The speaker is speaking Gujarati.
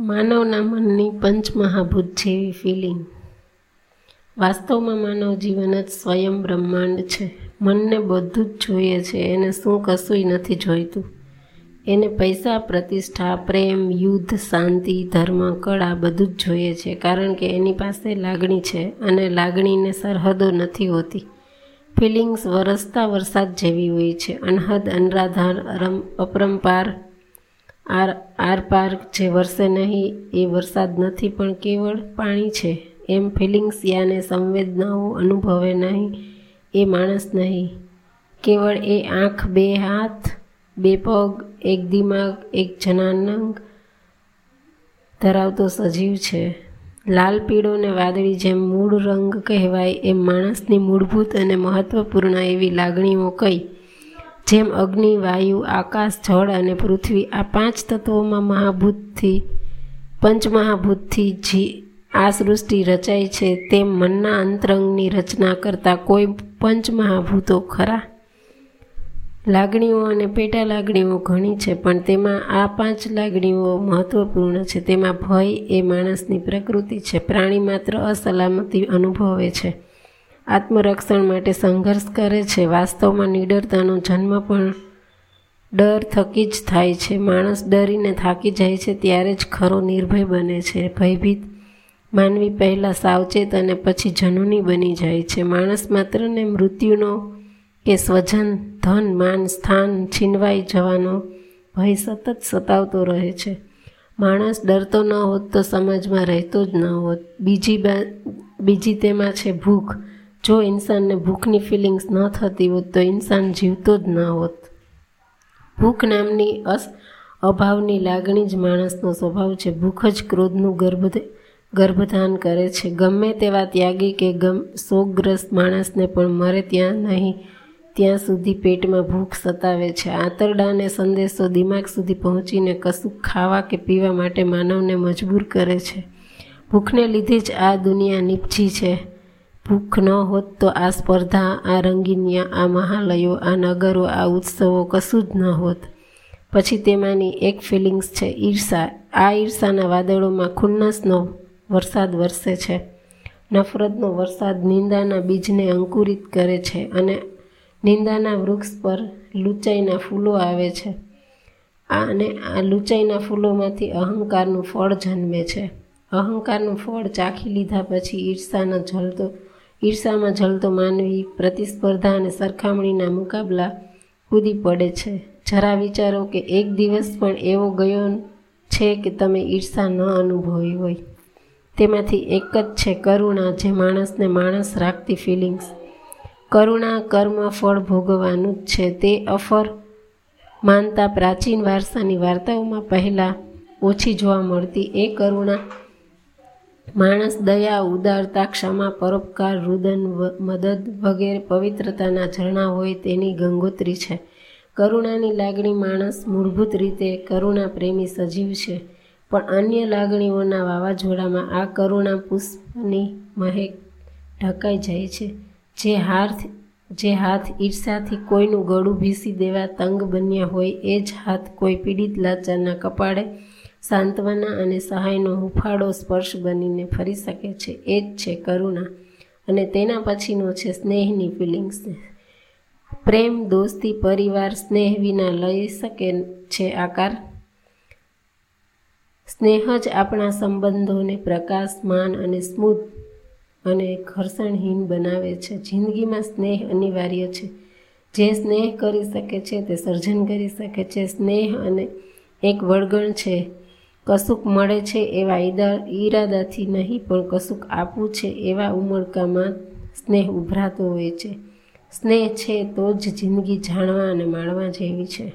માનવના મનની પંચમહાભૂત જેવી ફિલિંગ વાસ્તવમાં માનવ જીવન જ સ્વયં બ્રહ્માંડ છે. મનને બધું જ જોઈએ છે. એને શું કશુંય નથી જોઈતું. એને પૈસા, પ્રતિષ્ઠા, પ્રેમ, યુદ્ધ, શાંતિ, ધર્મ, કળા બધું જ જોઈએ છે. કારણ કે એની પાસે લાગણી છે અને લાગણીને સરહદો નથી હોતી. ફિલિંગ્સ વરસતા વરસાદ જેવી હોય છે. અનહદ, અનરાધાર અપરંપાર આર આરપાર જે વરસે નહીં, એ વરસાદ નથી, પણ કેવળ પાણી છે. એમ ફિલિંગ્સ યાને સંવેદનાઓ અનુભવે નહીં, એ માણસ નહીં. કેવળ એ આંખ, બે હાથ, બે પગ, એક દિમાગ, એક જનાનંગ ધરાવતો સજીવ છે. લાલ પીળો ને વાદળી જેમ મૂળ રંગ કહેવાય, એમ માણસની મૂળભૂત અને મહત્વપૂર્ણ એવી લાગણીઓ કઈ જેમ અગ્નિ, વાયુ, આકાશ, જળ અને પૃથ્વી આ પાંચ તત્વોમાં મહાભૂતથી, પંચમહાભૂતથી જી, આ સૃષ્ટિ રચાય છે તેમ મનના અંતરંગની રચના કરતા કોઈ પંચમહાભૂતો ખરા? લાગણીઓ અને પેટા લાગણીઓ ઘણી છે, પણ તેમાં આ પાંચ લાગણીઓ મહત્વપૂર્ણ છે. તેમાં ભય એ માણસની પ્રકૃતિ છે. પ્રાણી માત્ર અસલામતી અનુભવે છે. આત્મરક્ષણ માટે સંઘર્ષ કરે છે. વાસ્તવમાં નિડરતાનો જન્મ પણ ડર થકી જ થાય છે. માણસ ડરીને થાકી જાય છે ત્યારે જ ખરો નિર્ભય બને છે. ભયભીત માનવી પહેલાં સાવચેત અને પછી જનૂની બની જાય છે. માણસ માત્રને મૃત્યુનો કે સ્વજન, ધન, માન, સ્થાન છીનવાઈ જવાનો ભય સતત સતાવતો રહે છે. માણસ ડરતો ન હોત તો સમાજમાં રહેતો જ ન હોત. બીજી બીજી તેમાં છે ભૂખ. જો ઇન્સાનને ભૂખની ફિલિંગ્સ ન થતી હોત તો ઇન્સાન જીવતો જ ન હોત. ભૂખ નામની અસ અભાવની લાગણી જ માણસનો સ્વભાવ છે. ભૂખ જ ક્રોધનું ગર્ભ ગર્ભધાન કરે છે. ગમે તેવા ત્યાગી કે ગમ, શોકગ્રસ્ત માણસને પણ મરે ત્યાં નહીં, ત્યાં સુધી પેટમાં ભૂખ સતાવે છે. આંતરડાને સંદેશો દિમાગ સુધી પહોંચીને કશું ખાવા કે પીવા માટે માનવને મજબૂર કરે છે. ભૂખને લીધે જ આ દુનિયા નીપજી છે. ભૂખ ન હોત તો આ સ્પર્ધા, આ રંગીનિયા, આ મહાલયો, આ નગરો, આ ઉત્સવો કશું જ ન હોત. પછી તેમાંની એક ફિલિંગ્સ છે ઈર્ષા. આ ઈર્ષાના વાદળોમાં ખુન્નસનો વરસાદ વરસે છે. નફરતનો વરસાદ નિંદાના બીજને અંકુરિત કરે છે અને નિંદાના વૃક્ષ પર લૂંચાઈના ફૂલો આવે છે. અને આ લૂંચાઈના ફૂલોમાંથી અહંકારનું ફળ જન્મે છે. અહંકારનું ફળ ચાખી લીધા પછી ઈર્ષાનો જલતો ઈર્ષામાં જલતો માનવી પ્રતિસ્પર્ધા અને સરખામણીના મુકાબલા કૂદી પડે છે. જરા વિચારો કે એક દિવસ પણ એવો ગયો છે કે તમે ઈર્ષા ન અનુભવી હોય. તેમાંથી એક જ છે કરુણા, જે માણસને માણસ રાખતી ફિલિંગ્સ કરુણા કર્મ ફળ ભોગવવાનું જ છે. તે અફર માનતા પ્રાચીન વારસાની વાર્તાઓમાં પહેલાં ઓછી જોવા મળતી. એ કરુણા માણસ દયા, ઉદારતા, ક્ષમા, પરોપકાર, રુદન મદદ વગેરે પવિત્રતાના ઝરણા હોય તેની ગંગોત્રી છે. કરુણાની લાગણી માણસ મૂળભૂત રીતે કરુણા પ્રેમી સજીવ છે, પણ અન્ય લાગણીઓના વાવાઝોડામાં આ કરુણા પુષ્પની મહેક ઢકાઈ જાય છે. જે હાથ જે હાથ ઈર્ષાથી કોઈનું ગળું ભીસી દેવા તંગ બન્યા હોય, એ જ હાથ કોઈ પીડિત લાચારના કપાળે સાંત્વના અને સહાયનો હુફાળો સ્પર્શ બનીને ફરી શકે છે, એ જ છે કરુણા. અને તેના પછીનો છે સ્નેહની ફિલિંગ્સ પ્રેમ, દોસ્તી, પરિવાર, સ્નેહ વિના લઈ શકે છે આકાર. સ્નેહ જ આપણા સંબંધોને પ્રકાશમાન અને સ્મૂથ અને ઘર્ષણહીન બનાવે છે. જિંદગીમાં સ્નેહ અનિવાર્ય છે. જે સ્નેહ કરી શકે છે તે સર્જન કરી શકે છે. સ્નેહ અને એક વળગણ છે કશુંક મળે છે એવા ઈરાદાથી નહીં, પણ કશુંક આપવું છે એવા ઉમળકામાં સ્નેહ ઉભરાતો હોય છે. સ્નેહ છે તો જ જિંદગી જાણવા અને માણવા જેવી છે.